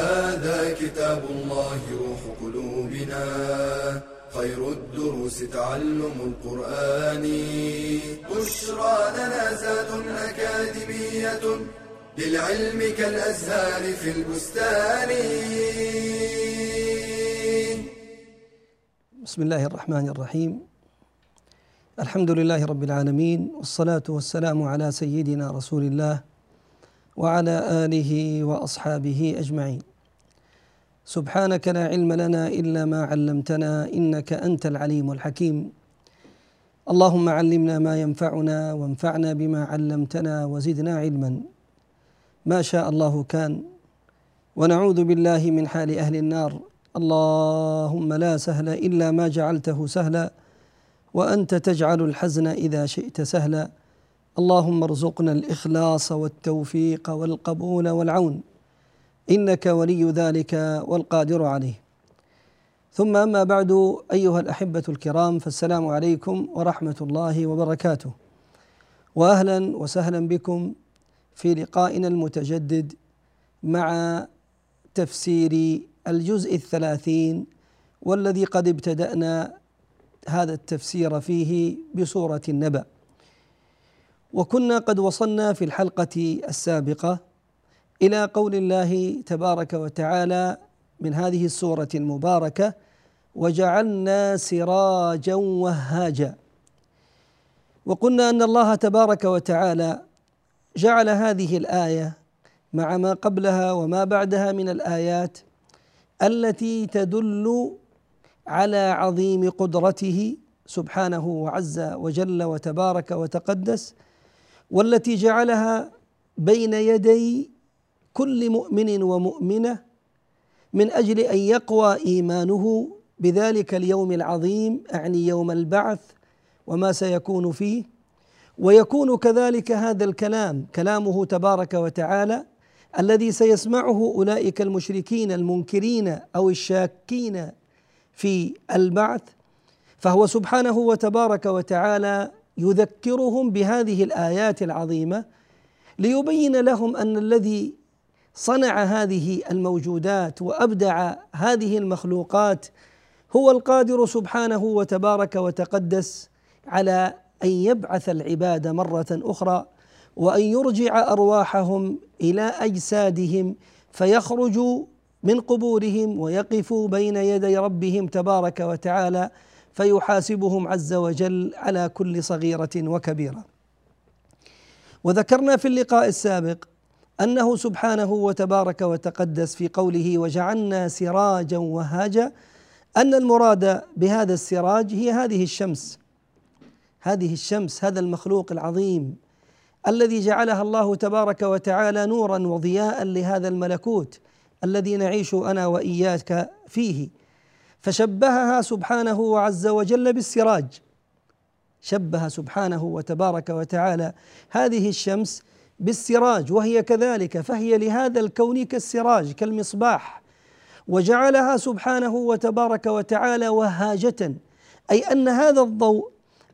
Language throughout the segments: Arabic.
هذا كتاب الله روح قلوبنا. خير الدروس تعلم القرآن. بشرى لنا زاد أكاديمية للعلم كالأزهار في البستان. بسم الله الرحمن الرحيم. الحمد لله رب العالمين والصلاة والسلام على سيدنا رسول الله وعلى آله وأصحابه أجمعين. سبحانك لا علم لنا إلا ما علمتنا إنك أنت العليم الحكيم. اللهم علمنا ما ينفعنا وانفعنا بما علمتنا وزدنا علما. ما شاء الله كان. ونعوذ بالله من حال أهل النار. اللهم لا سهل إلا ما جعلته سهلا. وأنت تجعل الحزن إذا شئت سهلا. اللهم ارزقنا الإخلاص والتوفيق والقبول والعون. إنك ولي ذلك والقادر عليه. ثم أما بعد أيها الأحبة الكرام فالسلام عليكم ورحمة الله وبركاته. واهلا وسهلا بكم في لقائنا المتجدد مع تفسير الجزء الثلاثين والذي قد ابتدأنا هذا التفسير فيه بسورة النبأ. وكنا قد وصلنا في الحلقة السابقة إلى قول الله تبارك وتعالى من هذه السورة المباركة وجعلنا سراجا وهاجا وقلنا أن الله تبارك وتعالى جعل هذه الآية مع ما قبلها وما بعدها من الآيات التي تدل على عظيم قدرته سبحانه وعز وجل وتبارك وتقدس والتي جعلها بين يدي كل مؤمن ومؤمنة من أجل أن يقوى إيمانه بذلك اليوم العظيم أعني يوم البعث وما سيكون فيه. ويكون كذلك هذا الكلام كلامه تبارك وتعالى الذي سيسمعه أولئك المشركين المنكرين أو الشاكين في البعث. فهو سبحانه وتبارك وتعالى يذكرهم بهذه الآيات العظيمة ليبين لهم أن الذي صنع هذه الموجودات وأبدع هذه المخلوقات هو القادر سبحانه وتبارك وتقدس على أن يبعث العباد مرة أخرى وأن يرجع أرواحهم إلى أجسادهم فيخرجوا من قبورهم ويقفوا بين يدي ربهم تبارك وتعالى فيحاسبهم عز وجل على كل صغيرة وكبيرة. وذكرنا في اللقاء السابق أنه سبحانه وتبارك وتقدس في قوله وجعلنا سراجا وهاجا أن المراد بهذا السراج هي هذه الشمس. هذه الشمس هذا المخلوق العظيم الذي جعلها الله تبارك وتعالى نورا وضياء لهذا الملكوت الذي نعيش أنا وإياك فيه. فشبهها سبحانه وعز وجل بالسراج. شبه سبحانه وتبارك وتعالى هذه الشمس بالسراج وهي كذلك فهي لهذا الكون كالسراج كالمصباح. وجعلها سبحانه وتبارك وتعالى وهاجة. أي أن هذا الضوء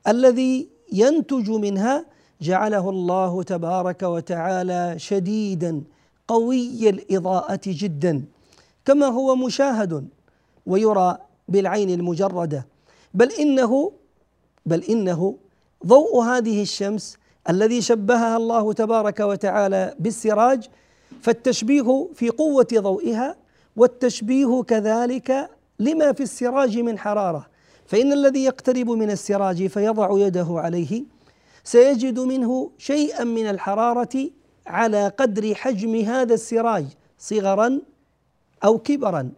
الذي ينتج منها جعله الله تبارك وتعالى شديدا قوي الإضاءة جدا. كما هو مشاهد ويرى بالعين المجردة. بل إنه بل إنه ضوء هذه الشمس الذي شبهها الله تبارك وتعالى بالسراج فالتشبيه في قوة ضوئها والتشبيه كذلك لما في السراج من حرارة. فإن الذي يقترب من السراج فيضع يده عليه سيجد منه شيئا من الحرارة على قدر حجم هذا السراج صغرا أو كبرا.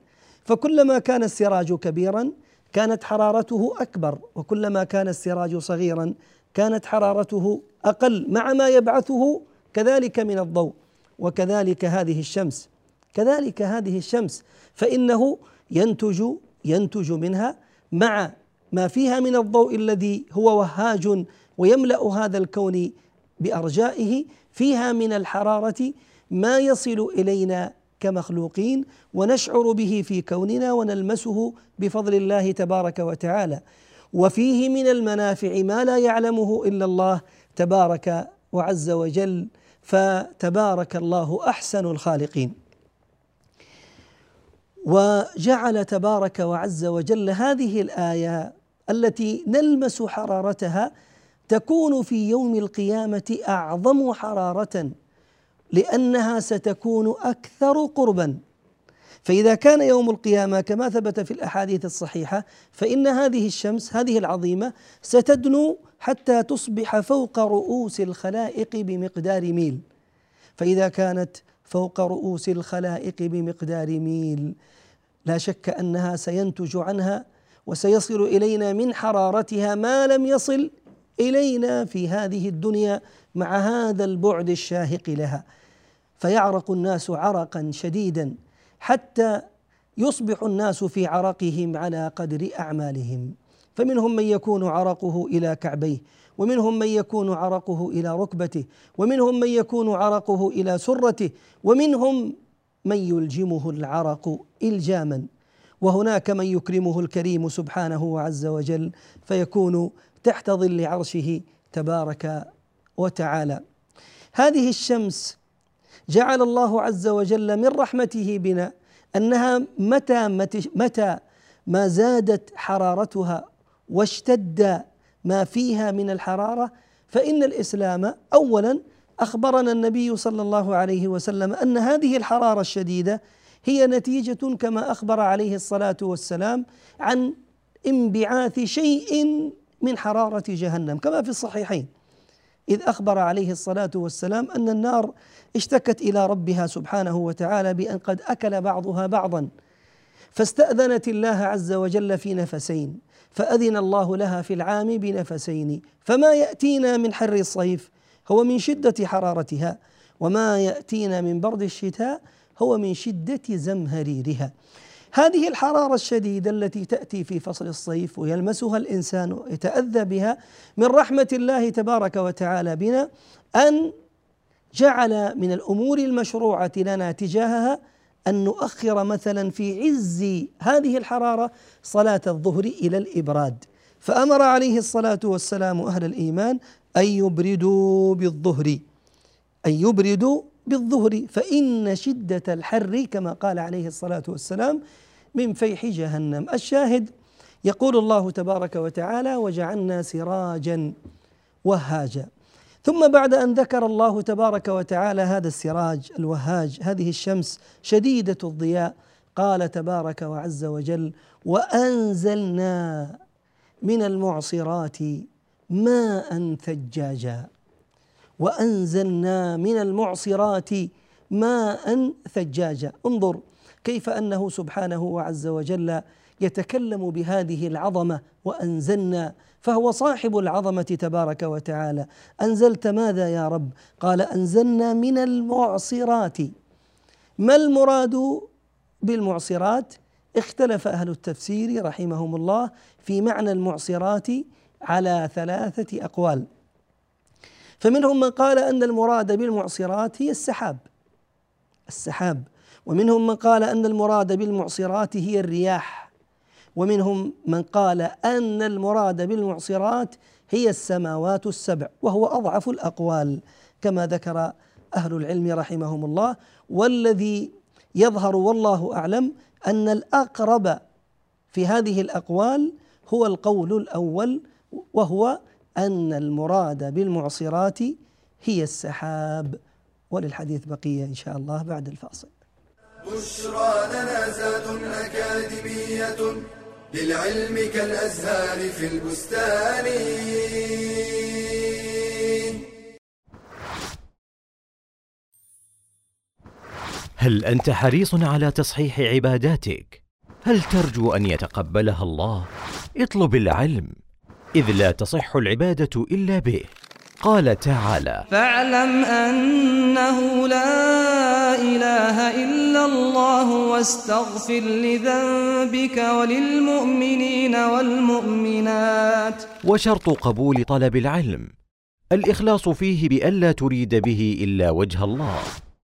فكلما كان السراج كبيرا كانت حرارته أكبر وكلما كان السراج صغيرا كانت حرارته أقل مع ما يبعثه كذلك من الضوء وكذلك هذه الشمس كذلك هذه الشمس فإنه ينتج ينتج منها مع ما فيها من الضوء الذي هو وهاج ويملأ هذا الكون بأرجائه فيها من الحرارة ما يصل إلينا كمخلوقين ونشعر به في كوننا ونلمسه بفضل الله تبارك وتعالى. وفيه من المنافع ما لا يعلمه إلا الله تبارك وعز وجل فتبارك الله أحسن الخالقين. وجعل تبارك وعز وجل هذه الآية التي نلمس حرارتها تكون في يوم القيامة أعظم حرارة لأنها ستكون أكثر قربا. فإذا كان يوم القيامة كما ثبت في الأحاديث الصحيحة فإن هذه الشمس هذه العظيمة ستدنو حتى تصبح فوق رؤوس الخلائق بمقدار ميل. فإذا كانت فوق رؤوس الخلائق بمقدار ميل لا شك أنها سينتج عنها وسيصل إلينا من حرارتها ما لم يصل إلينا في هذه الدنيا مع هذا البعد الشاهق لها. فيعرق الناس عرقا شديدا حتى يصبح الناس في عرقهم على قدر أعمالهم. فمنهم من يكون عرقه إلى كعبيه ومنهم من يكون عرقه إلى ركبته ومنهم من يكون عرقه إلى سرته ومنهم من يلجمه العرق إلجاما. وهناك من يكرمه الكريم سبحانه عز وجل فيكون تحت ظل عرشه تبارك وتعالى. هذه الشمس جعل الله عز وجل من رحمته بنا أنها متى متى ما زادت حرارتها واشتد ما فيها من الحرارة فإن الإسلام اولا أخبرنا النبي صلى الله عليه وسلم أن هذه الحرارة الشديدة هي نتيجة كما أخبر عليه الصلاة والسلام عن انبعاث شيء من حرارة جهنم كما في الصحيحين. إذ أخبر عليه الصلاة والسلام أن النار اشتكت إلى ربها سبحانه وتعالى بأن قد أكل بعضها بعضا. فاستأذنت الله عز وجل في نفسين فأذن الله لها في العام بنفسين. فما يأتينا من حر الصيف هو من شدة حرارتها وما يأتينا من برد الشتاء هو من شدة زمهريرها. هذه الحرارة الشديدة التي تأتي في فصل الصيف ويلمسها الإنسان ويتأذى بها من رحمة الله تبارك وتعالى بنا أن جعل من الأمور المشروعة لنا تجاهها أن نؤخر مثلا في عز هذه الحرارة صلاة الظهر إلى الإبراد. فأمر عليه الصلاة والسلام أهل الإيمان أن يبردوا بالظهر أن يبردوا بالظهر فإن شدة الحر كما قال عليه الصلاة والسلام من فيح جهنم. الشاهد يقول الله تبارك وتعالى وجعلنا سراجا وهاجا ثم بعد أن ذكر الله تبارك وتعالى هذا السراج الوهاج هذه الشمس شديدة الضياء قال تبارك وعز وجل وأنزلنا من المعصرات ماء ثجاجا وأنزلنا من المعصرات ماء ثجاجا. انظر كيف أنه سبحانه وعز وجل يتكلم بهذه العظمة وأنزلنا فهو صاحب العظمة تبارك وتعالى. أنزلت ماذا يا رب؟ قال أنزلنا من المعصرات. ما المراد بالمعصرات؟ اختلف أهل التفسير رحمهم الله في معنى المعصرات على ثلاثة أقوال. فمنهم من قال أن المراد بالمعصرات هي السحاب. السحاب. ومنهم من قال أن المراد بالمعصرات هي الرياح. ومنهم من قال أن المراد بالمعصرات هي السماوات السبع وهو أضعف الأقوال كما ذكر أهل العلم رحمهم الله. والذي يظهر والله أعلم أن الأقرب في هذه الأقوال هو القول الأول وهو أن المراد بالمعصرات هي السحاب وللحديث بقية إن شاء الله بعد الفاصل بشرى لنا زاد أكاديمية للعلم كالأزهار في البستان هل أنت حريص على تصحيح عباداتك؟ هل ترجو أن يتقبلها الله؟ اطلب العلم إذ لا تصح العبادة إلا به. قال تعالى فاعلم أنه لا إله إلا الله واستغفر لذنبك وللمؤمنين والمؤمنات. وشرط قبول طلب العلم. الإخلاص فيه بالا تريد به إلا وجه الله.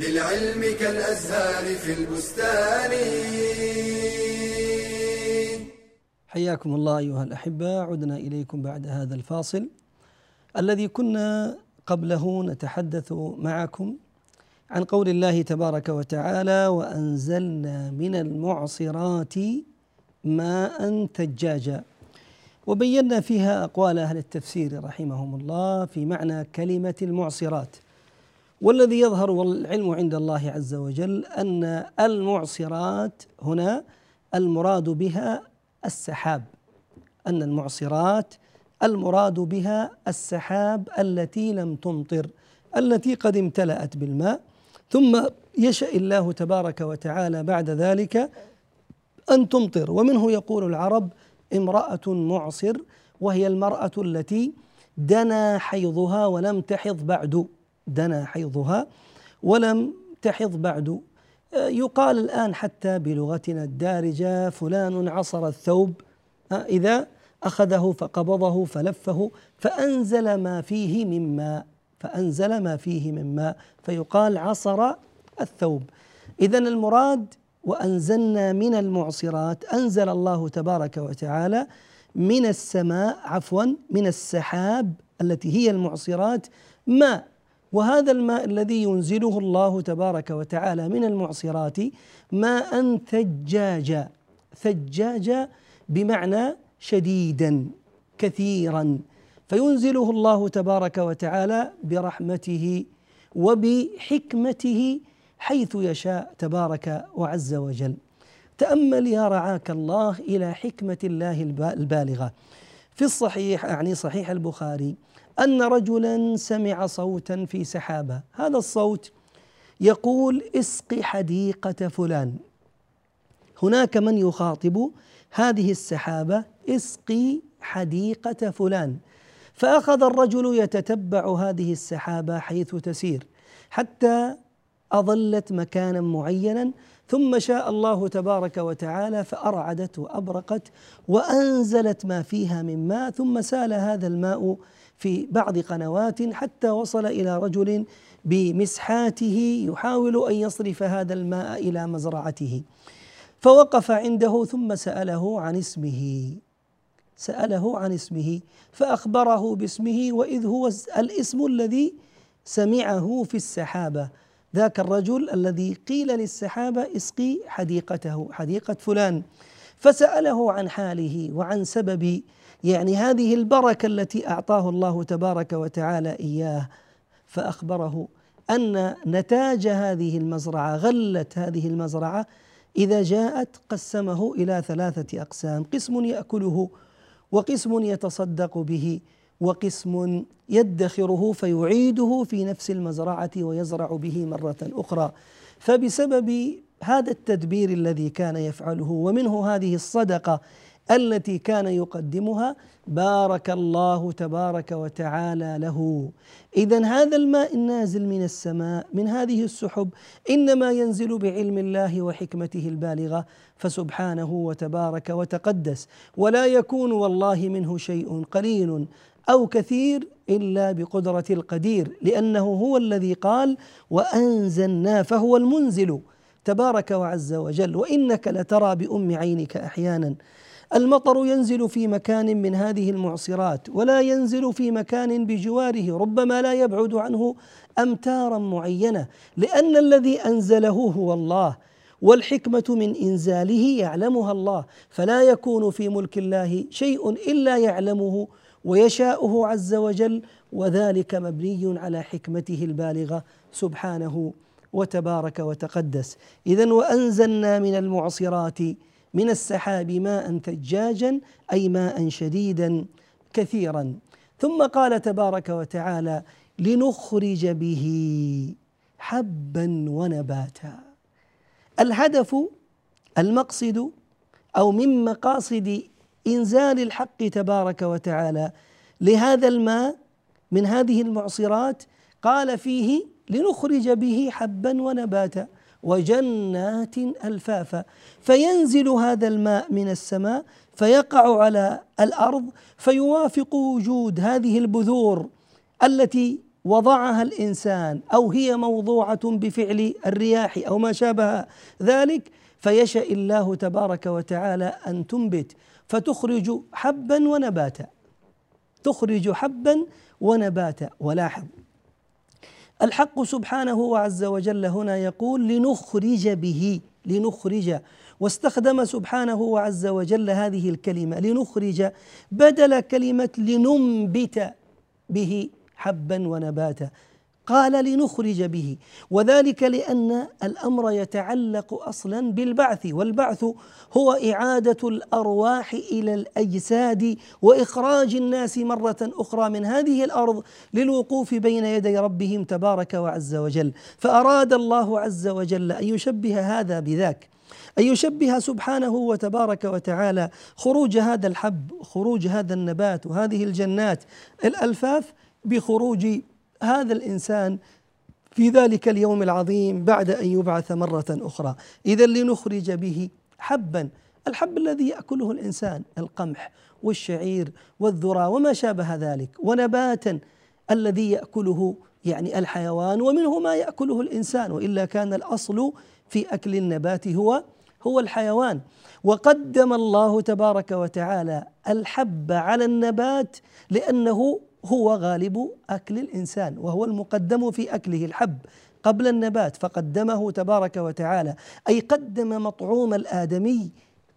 للعلم كالأزهار في البستان. حياكم الله أيها الأحبة عدنا إليكم بعد هذا الفاصل الذي كنا قبله نتحدث معكم عن قول الله تبارك وتعالى وأنزلنا من المعصرات ماء ثجاجا وبينا فيها أقوال أهل التفسير رحمهم الله في معنى كلمة المعصرات. والذي يظهر والعلم عند الله عز وجل أن المعصرات هنا المراد بها السحاب. أن المعصرات المراد بها السحاب التي لم تمطر التي قد امتلأت بالماء. ثم يشاء الله تبارك وتعالى بعد ذلك أن تمطر. ومنه يقول العرب امرأة معصر وهي المرأة التي دنا حيضها ولم تحض بعد. دنا حيضها ولم تحض بعد. يقال الآن حتى بلغتنا الدارجة فلان عصر الثوب إذا أخذه فقبضه فلفه فأنزل ما فيه من ماء فأنزل ما فيه من ماء فيقال عصر الثوب. إذا المراد وأنزلنا من المعصرات أنزل الله تبارك وتعالى من السماء عفوا من السحاب التي هي المعصرات ماء. وهذا الماء الذي ينزله الله تبارك وتعالى من المعصرات ماء ثجاجا ثجاجا بمعنى شديدا كثيرا. فينزله الله تبارك وتعالى برحمته وبحكمته حيث يشاء تبارك وعز وجل. تأمل يا رعاك الله إلى حكمة الله البالغة. في الصحيح يعني صحيح البخاري أن رجلا سمع صوتا في سحابة. هذا الصوت يقول اسق حديقة فلان. هناك من يخاطب هذه السحابة اسقي حديقة فلان. فأخذ الرجل يتتبع هذه السحابة حيث تسير حتى أظلت مكانا معينا ثم شاء الله تبارك وتعالى فارعدت وابرقت وأنزلت ما فيها من ماء ثم سال هذا الماء في بعض قنوات حتى وصل إلى رجل بمسحاته يحاول أن يصرف هذا الماء إلى مزرعته. فوقف عنده ثم سأله عن اسمه. سأله عن اسمه فأخبره باسمه وإذ هو الاسم الذي سمعه في السحابة. ذاك الرجل الذي قيل للسحابة اسقي حديقته حديقة فلان. فسأله عن حاله وعن سبب يعني هذه البركة التي أعطاه الله تبارك وتعالى إياه فأخبره أن نتاج هذه المزرعة غله هذه المزرعة إذا جاءت قسمه إلى ثلاثة أقسام قسم يأكله وقسم يتصدق به وقسم يدخره فيعيده في نفس المزرعة ويزرع به مرة أخرى. فبسبب هذا التدبير الذي كان يفعله ومنه هذه الصدقة التي كان يقدمها. بارك الله تبارك وتعالى له. اذا هذا الماء النازل من السماء من هذه السحب إنما ينزل بعلم الله وحكمته البالغة. فسبحانه وتبارك وتقدس. ولا يكون والله منه شيء قليل أو كثير إلا بقدرة القدير لأنه هو الذي قال وأنزلنا فهو المنزل. تبارك وعز وجل. وإنك لترى بأم عينك أحيانا. المطر ينزل في مكان من هذه المعصرات ولا ينزل في مكان بجواره ربما لا يبعد عنه أمتارا معينة لأن الذي أنزله هو الله والحكمة من إنزاله يعلمها الله فلا يكون في ملك الله شيء إلا يعلمه ويشاؤه عز وجل وذلك مبني على حكمته البالغة سبحانه وتبارك وتقدس. اذا وأنزلنا من المعصرات من السحاب ماء ثجاجا أي ماء شديدا كثيرا. ثم قال تبارك وتعالى لنخرج به حبا ونباتا. الهدف المقصد أو من مقاصد إنزال الحق تبارك وتعالى لهذا الماء من هذه المعصرات قال فيه لنخرج به حبا ونباتا. وجنات ألفافا. فينزل هذا الماء من السماء فيقع على الأرض فيوافق وجود هذه البذور التي وضعها الإنسان أو هي موضوعة بفعل الرياح أو ما شابه ذلك. فيشاء الله تبارك وتعالى أن تنبت فتخرج حبا ونباتا. تخرج حبا ونباتا. ولاحظ الحق سبحانه وعز وجل هنا يقول لنخرج به لنخرج. واستخدم سبحانه وعز وجل هذه الكلمة لنخرج بدل كلمة لننبت به حبا ونباتا. قال لنخرج به. وذلك لأن الأمر يتعلق أصلا بالبعث والبعث هو إعادة الأرواح إلى الأجساد وإخراج الناس مرة أخرى من هذه الأرض للوقوف بين يدي ربهم تبارك وعز وجل. فأراد الله عز وجل أن يشبه هذا بذاك أن يشبه سبحانه وتبارك وتعالى خروج هذا الحب خروج هذا النبات وهذه الجنات الألفاف بخروج هذا الإنسان في ذلك اليوم العظيم بعد أن يبعث مرة أخرى. إذا لنخرج به حبا الحب الذي يأكله الإنسان القمح والشعير والذرة وما شابه ذلك ونباتا الذي يأكله يعني الحيوان ومنه ما يأكله الإنسان وإلا كان الأصل في أكل النبات هو هو الحيوان. وقدم الله تبارك وتعالى الحب على النبات لأنه هو غالب أكل الإنسان وهو المقدم في أكله الحب. قبل النبات فقدمه تبارك وتعالى أي قدم مطعوم الآدمي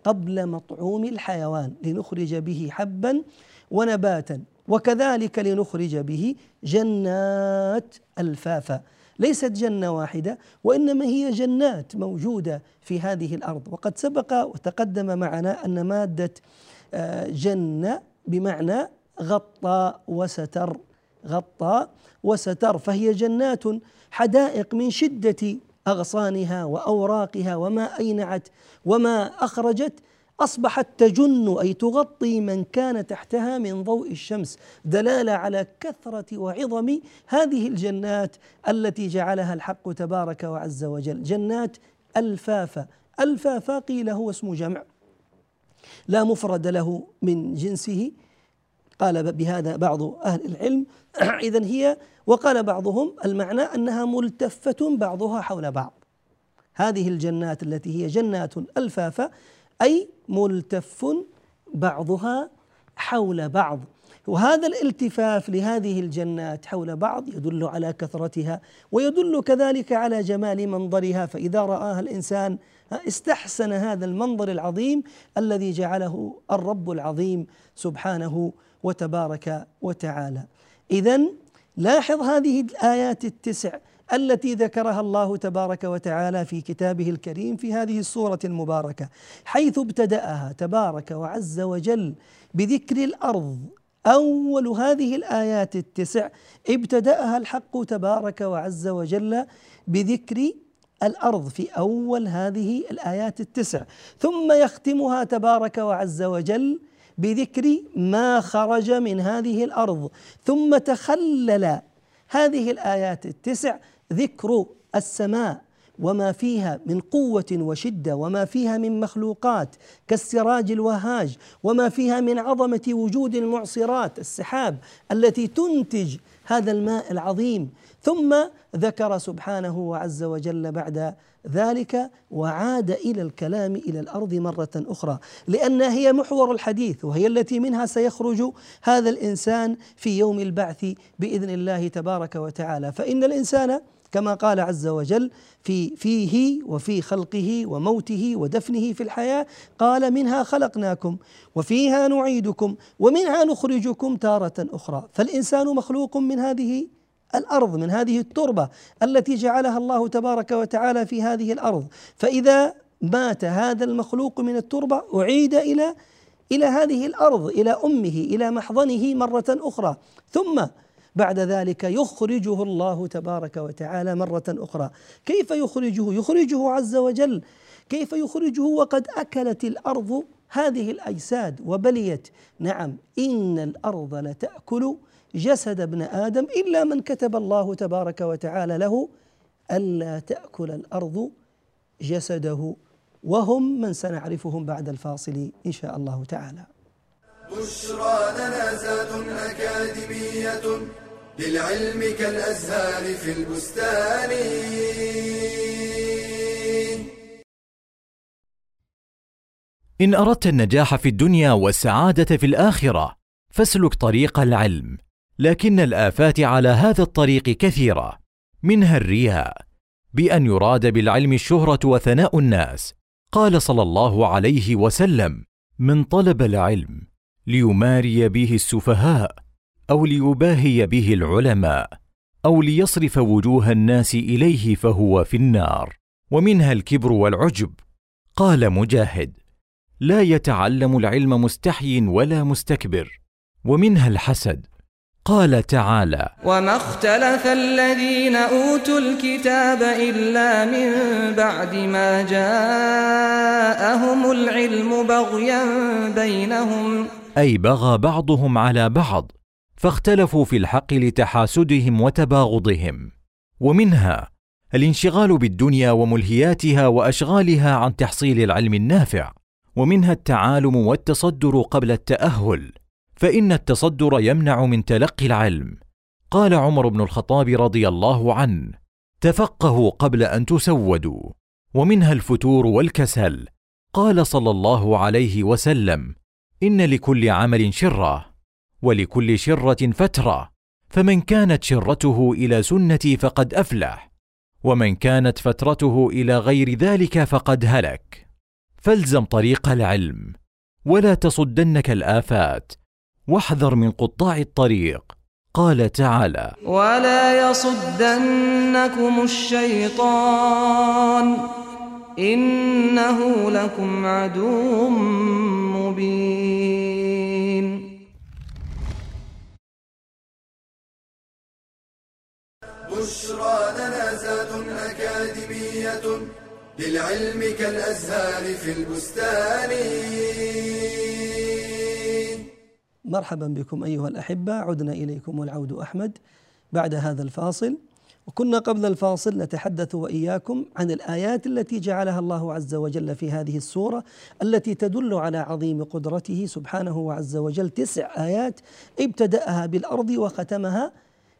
قبل مطعوم الحيوان لنخرج به حبا ونباتا وكذلك لنخرج به جنات ألفافا. ليست جنة واحدة وإنما هي جنات موجودة في هذه الأرض. وقد سبق وتقدم معنا أن مادة آه، جنة بمعنى غطى وستر غطى وستر فهي جنات حدائق من شدة أغصانها وأوراقها وما أينعت وما أخرجت أصبحت تجن أي تغطي من كان تحتها من ضوء الشمس دلالة على كثرة وعظم هذه الجنات التي جعلها الحق تبارك وعز وجل. جنات الفافا الفافا قيل هو اسم جمع. لا مفرد له من جنسه قال بهذا بعض أهل العلم. إذا هي وقال بعضهم المعنى أنها ملتفة بعضها حول بعض. هذه الجنات التي هي جنات ألفافة أي ملتف بعضها حول بعض. وهذا الالتفاف لهذه الجنات حول بعض يدل على كثرتها ويدل كذلك على جمال منظرها. فإذا رآها الإنسان استحسن هذا المنظر العظيم الذي جعله الرب العظيم سبحانه وتبارك وتعالى. اذا لاحظ هذه الآيات التسع التي ذكرها الله تبارك وتعالى في كتابه الكريم في هذه السورة المباركة حيث ابتدأها تبارك وعز وجل بذكر الأرض. أول هذه الآيات التسع ابتدأها الحق تبارك وعز وجل بذكر الأرض في أول هذه الآيات التسع. ثم يختمها تبارك وعز وجل بذكر ما خرج من هذه الأرض ثم تخلل هذه الآيات التسع ذكر السماء وما فيها من قوة وشدة وما فيها من مخلوقات كالسراج الوهاج وما فيها من عظمة وجود المعصرات السحاب التي تنتج هذا الماء العظيم ثم ذكر سبحانه وعز وجل بعد ذلك وعاد إلى الكلام إلى الأرض مرة أخرى. لانها هي محور الحديث وهي التي منها سيخرج هذا الإنسان في يوم البعث بإذن الله تبارك وتعالى. فإن الإنسان كما قال عز وجل في فيه وفي خلقه وموته ودفنه في الحياة قال منها خلقناكم وفيها نعيدكم ومنها نخرجكم تارة أخرى. فالإنسان مخلوق من هذه الأرض من هذه التربة التي جعلها الله تبارك وتعالى في هذه الأرض. فإذا مات هذا المخلوق من التربة أعيد إلى إلى هذه الأرض إلى أمه إلى محضنه مرة أخرى. ثم بعد ذلك يخرجه الله تبارك وتعالى مرة أخرى. كيف يخرجه؟ يخرجه عز وجل. كيف يخرجه؟ وقد أكلت الأرض هذه الأجساد وبليت. نعم إن الأرض لتأكل جسد ابن آدم إلا من كتب الله تبارك وتعالى له ألا تأكل الأرض جسده وهم من سنعرفهم بعد الفاصل إن شاء الله تعالى. بشرى لنا زاد أكاديمية للعلم كالأزهار في البستان. إن أردت النجاح في الدنيا والسعادة في الآخرة فاسلك طريق العلم لكن الآفات على هذا الطريق كثيرة. منها الرياء بأن يراد بالعلم الشهرة وثناء الناس. قال صلى الله عليه وسلم من طلب العلم ليماري به السفهاء أو ليباهي به العلماء أو ليصرف وجوه الناس إليه فهو في النار ومنها الكبر والعجب. قال مجاهد لا يتعلم العلم مستحي ولا مستكبر ومنها الحسد قال تعالى وما اختلف الذين أوتوا الكتاب إلا من بعد ما جاءهم العلم بغيا بينهم. أي بغى بعضهم على بعض فاختلفوا في الحق لتحاسدهم وتباغضهم. ومنها الانشغال بالدنيا وملهياتها وأشغالها عن تحصيل العلم النافع ومنها التعالم والتصدر قبل التأهل. فإن التصدر يمنع من تلقي العلم. قال عمر بن الخطاب رضي الله عنه تفقهوا قبل أن تسودوا ومنها الفتور والكسل. قال صلى الله عليه وسلم إن لكل عمل شرة ولكل شرة فترة. فمن كانت شرته إلى سنتي فقد أفلح ومن كانت فترته إلى غير ذلك فقد هلك. فالزم طريق العلم ولا تصدنك الآفات. واحذر من قطاع الطريق. قال تعالى ولا يصدنكم الشيطان انه لكم عدو مبين. بشرى لنا زاد اكاديميه للعلم كالازهار في البستان مرحبا بكم أيها الأحبة. عدنا إليكم والعود أحمد بعد هذا الفاصل. وكنا قبل الفاصل نتحدث وإياكم عن الآيات التي جعلها الله عز وجل في هذه السورة التي تدل على عظيم قدرته سبحانه عز وجل. تسع آيات ابتدأها بالأرض وختمها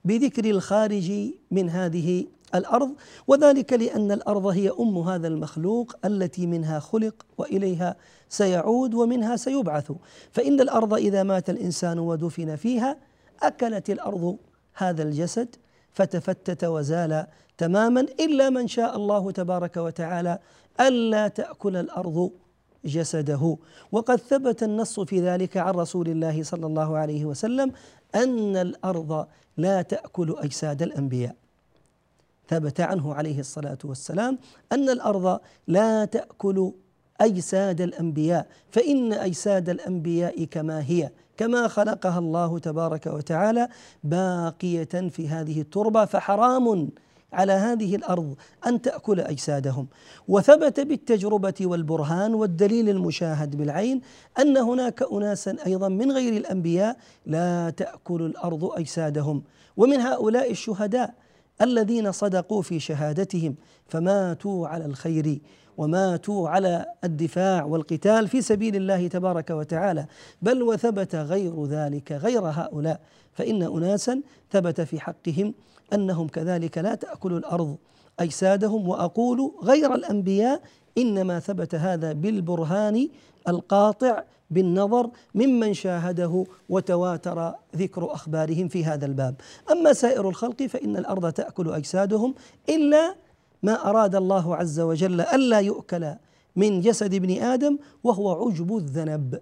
بذكر الخارج من هذه الأرض وذلك لأن الأرض هي أم هذا المخلوق التي منها خلق وإليها سيعود ومنها سيبعث. فإن الأرض إذا مات الإنسان ودفن فيها أكلت الأرض هذا الجسد فتفتت وزال تماما إلا من شاء الله تبارك وتعالى ألا تأكل الأرض جسده. وقد ثبت النص في ذلك عن رسول الله صلى الله عليه وسلم أن الأرض لا تأكل أجساد الأنبياء. ثبت عنه عليه الصلاة والسلام أن الأرض لا تأكل أجساد الأنبياء فإن أجساد الأنبياء كما هي كما خلقها الله تبارك وتعالى باقية في هذه التربة فحرام على هذه الأرض أن تأكل أجسادهم. وثبت بالتجربة والبرهان والدليل المشاهد بالعين أن هناك أناسا أيضا من غير الأنبياء لا تأكل الأرض أجسادهم. ومن هؤلاء الشهداء الذين صدقوا في شهادتهم فماتوا على الخير وماتوا على الدفاع والقتال في سبيل الله تبارك وتعالى. بل وثبت غير ذلك غير هؤلاء. فإن أناسا ثبت في حقهم أنهم كذلك لا تأكل الأرض. أجسادهم وأقول غير الأنبياء إنما ثبت هذا بالبرهان القاطع بالنظر ممن شاهده وتواتر ذكر أخبارهم في هذا الباب، أما سائر الخلق فإن الأرض تأكل أجسادهم إلا ما أراد الله عز وجل ألا يؤكل من جسد ابن آدم وهو عجب الذنب.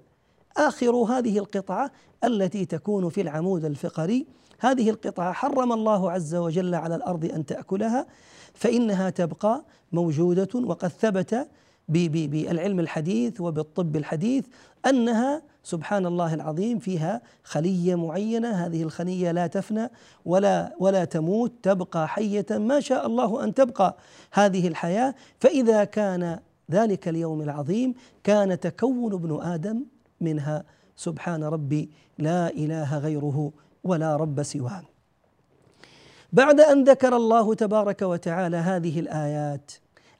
آخر هذه القطعة التي تكون في العمود الفقري هذه القطعة حرم الله عز وجل على الأرض أن تأكلها فإنها تبقى موجودة وقد ثبت بالعلم الحديث وبالطب الحديث أنها سبحان الله العظيم فيها خلية معينة هذه الخلية لا تفنى ولا ولا تموت تبقى حية ما شاء الله أن تبقى هذه الحياة. فإذا كان ذلك اليوم العظيم كان تكون ابن آدم منها. سبحان ربي لا إله غيره ولا رب سواه. بعد أن ذكر الله تبارك وتعالى هذه الآيات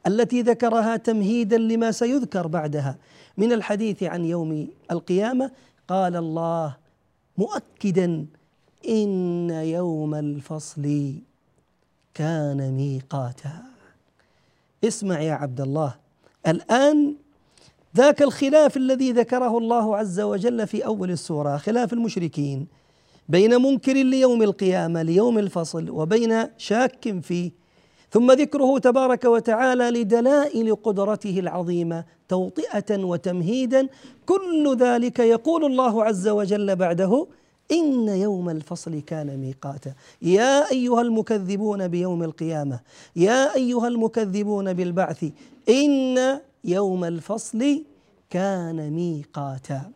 التي ذكرها تمهيدا لما سيذكر بعدها. من الحديث عن يوم القيامة قال الله مؤكدا إن يوم الفصل كان ميقاتا. اسمع يا عبد الله الآن ذاك الخلاف الذي ذكره الله عز وجل في أول السورة خلاف المشركين بين منكر ليوم القيامة ليوم الفصل وبين شاك فيه ثم ذكره تبارك وتعالى لدلائل قدرته العظيمة توطئة وتمهيدا. كل ذلك يقول الله عز وجل بعده إن يوم الفصل كان ميقاتا. يا أيها المكذبون بيوم القيامة يا أيها المكذبون بالبعث إن يوم الفصل كان ميقاتا.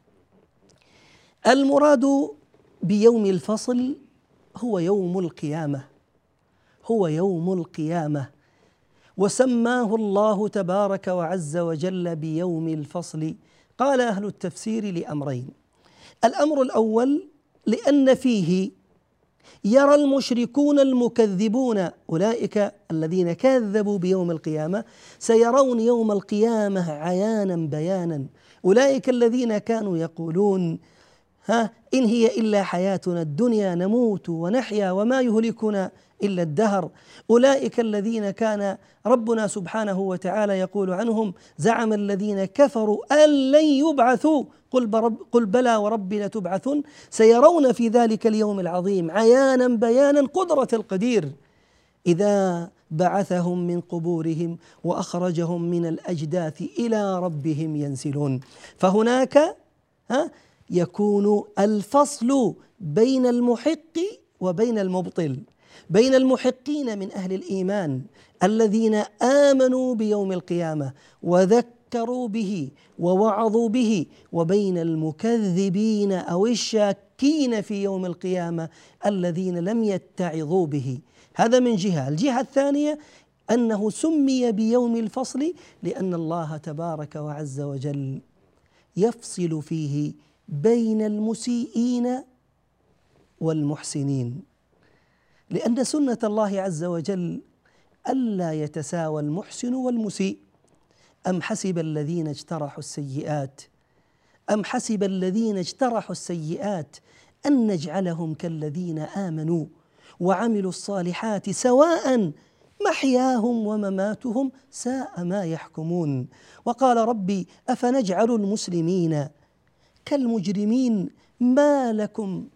المراد بيوم الفصل هو يوم القيامة. هو يوم القيامة. وسماه الله تبارك وعز وجل بيوم الفصل. قال أهل التفسير لأمرين. الأمر الأول لأن فيه يرى المشركون المكذبون أولئك الذين كذبوا بيوم القيامة سيرون يوم القيامة عيانا بيانا. أولئك الذين كانوا يقولون ها? إن هي إلا حياتنا الدنيا نموت ونحيا وما يهلكنا إلا الدهر. أولئك الذين كان ربنا سبحانه وتعالى يقول عنهم زعم الذين كفروا أن لن يبعثوا. قل, برب قل بلى وربي لتبعثن. سيرون في ذلك اليوم العظيم عيانا بيانا قدرة القدير. إذا بعثهم من قبورهم وأخرجهم من الأجداث إلى ربهم ينسلون فهناك ها؟ يكون الفصل بين المحق وبين المبطل. بين المحقين من أهل الإيمان الذين آمنوا بيوم القيامة وذكروا به ووعظوا به وبين المكذبين أو الشاكين في يوم القيامة الذين لم يتعظوا به. هذا من جهة. الجهة الثانية أنه سمي بيوم الفصل لأن الله تبارك وعز وجل يفصل فيه بين المسيئين والمحسنين. لأن سنة الله عز وجل ألا يتساوى المحسن والمسيء. أم حسب الذين اجترحوا السيئات؟ أم حسب الذين اجترحوا السيئات أن نجعلهم كالذين آمنوا وعملوا الصالحات سواء محياهم ومماتهم ساء ما يحكمون. وقال ربي أفنجعل المسلمين كالمجرمين ما لكم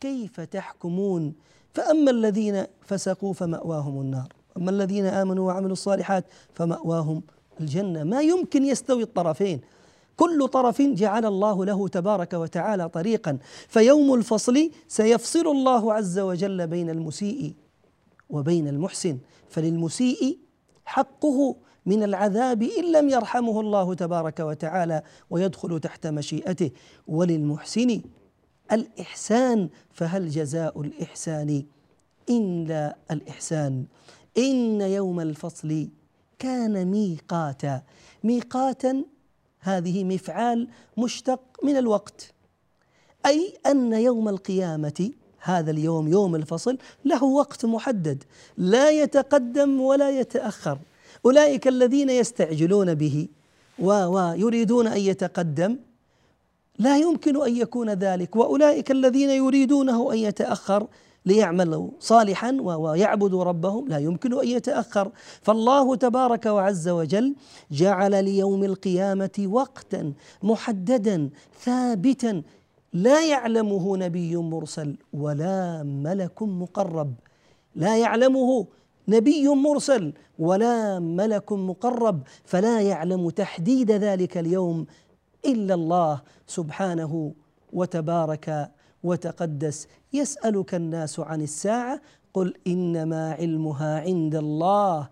كيف تحكمون؟ فأما الذين فسقوا فمأواهم النار. أما الذين آمنوا وعملوا الصالحات فمأواهم الجنة. ما يمكن يستوي الطرفين. كل طرف جعل الله له تبارك وتعالى طريقا. فيوم الفصل سيفصل الله عز وجل بين المسيء وبين المحسن. فللمسيء حقه من العذاب إن لم يرحمه الله تبارك وتعالى ويدخل تحت مشيئته. وللمحسن الإحسان فهل جزاء الإحسان؟ الا الإحسان. إن يوم الفصل كان ميقاتا. ميقاتا هذه مفعال مشتق من الوقت. أي أن يوم القيامة هذا اليوم يوم الفصل له وقت محدد. لا يتقدم ولا يتأخر. أولئك الذين يستعجلون به ويريدون أن يتقدم. لا يمكن أن يكون ذلك. وأولئك الذين يريدونه أن يتأخر ليعملوا صالحا ويعبدوا ربهم لا يمكن أن يتأخر. فالله تبارك وعز وجل جعل ليوم القيامة وقتا محددا ثابتا. لا يعلمه نبي مرسل ولا ملك مقرب. لا يعلمه نبي مرسل ولا ملك مقرب فلا يعلم تحديد ذلك اليوم إلا الله سبحانه وتبارك وتقدس. يسألك الناس عن الساعة قل إنما علمها عند الله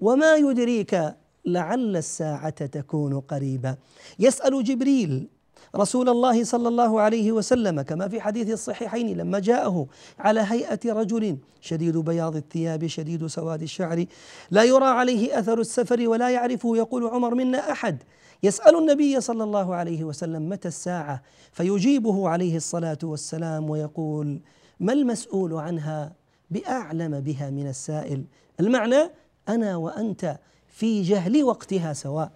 وما يدريك لعل الساعة تكون قريبا يسأل جبريل رسول الله صلى الله عليه وسلم كما في حديث الصحيحين لما جاءه على هيئة رجل شديد بياض الثياب شديد سواد الشعر لا يرى عليه أثر السفر ولا يعرفه. يقول عمر منا أحد. يسأل النبي صلى الله عليه وسلم متى الساعة؟ فيجيبه عليه الصلاة والسلام ويقول ما المسؤول عنها؟ بأعلم بها من السائل. المعنى أنا وأنت في جهل وقتها سواء.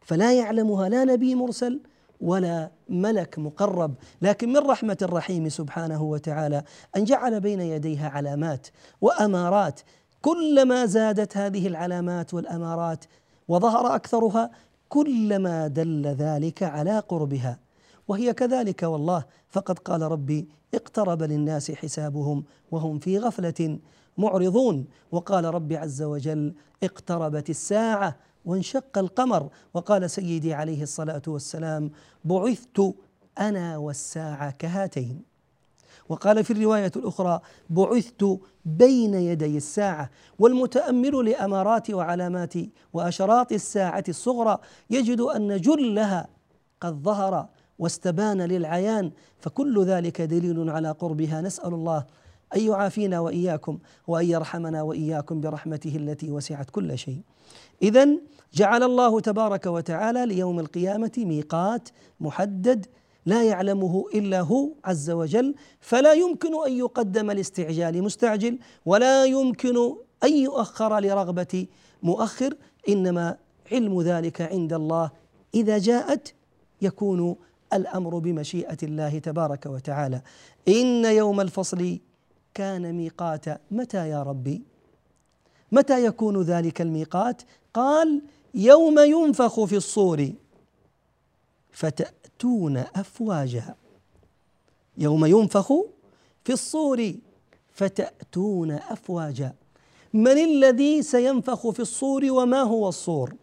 فلا يعلمها لا نبي مرسل ولا ملك مقرب. لكن من رحمة الرحيم سبحانه وتعالى أن جعل بين يديها علامات وأمارات. كلما زادت هذه العلامات والأمارات وظهر أكثرها كلما دل ذلك على قربها. وهي كذلك والله فقد قال ربي اقترب للناس حسابهم وهم في غفلة معرضون. وقال ربي عز وجل اقتربت الساعة. وانشق القمر. وقال سيدي عليه الصلاة والسلام بعثت أنا والساعة كهاتين. وقال في الرواية الأخرى بعثت بين يدي الساعة والمتأمل لامارات وعلامات وأشراط الساعة الصغرى. يجد أن جلها قد ظهر واستبان للعيان فكل ذلك دليل على قربها. نسأل الله أن يعافينا وإياكم وأن يرحمنا وإياكم برحمته التي وسعت كل شيء. اذا جعل الله تبارك وتعالى ليوم القيامة ميقات محدد لا يعلمه إلا هو عز وجل فلا يمكن أن يقدم لاستعجال مستعجل ولا يمكن أن يؤخر لرغبة مؤخر إنما علم ذلك عند الله. إذا جاءت يكون الأمر بمشيئة الله تبارك وتعالى. إن يوم الفصل كان ميقاتا متى يا ربي؟ متى يكون ذلك الميقات؟ قال يوم ينفخ في الصور. فتأتون أفواجا. يوم ينفخ في الصور فتأتون أفواجا. من الذي سينفخ في الصور وما هو الصور؟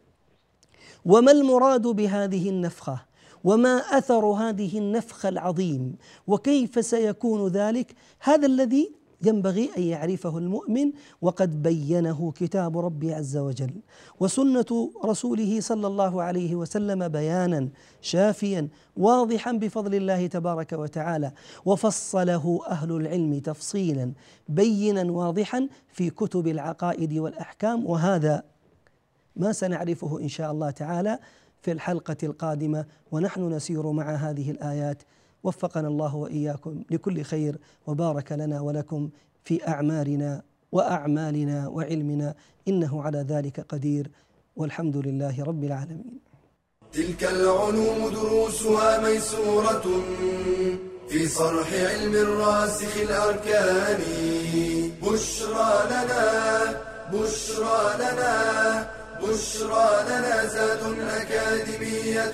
وما المراد بهذه النفخة؟ وما أثر هذه النفخة العظيم؟ وكيف سيكون ذلك؟ هذا الذي ينبغي أن يعرفه المؤمن وقد بينه كتاب ربي عز وجل. وسنة رسوله صلى الله عليه وسلم بيانا شافيا واضحا بفضل الله تبارك وتعالى. وفصله أهل العلم تفصيلا بينا واضحا في كتب العقائد والأحكام. وهذا ما سنعرفه إن شاء الله تعالى في الحلقة القادمة. ونحن نسير مع هذه الآيات وفقنا الله وإياكم لكل خير وبارك لنا ولكم في أعمارنا وأعمالنا وعلمنا إنه على ذلك قدير والحمد لله رب العالمين. تلك العلوم دروسها ميسورة في صرح علم الراسخ الأركان بشرى لنا بشرى لنا بشرى لنا زاد أكاديمية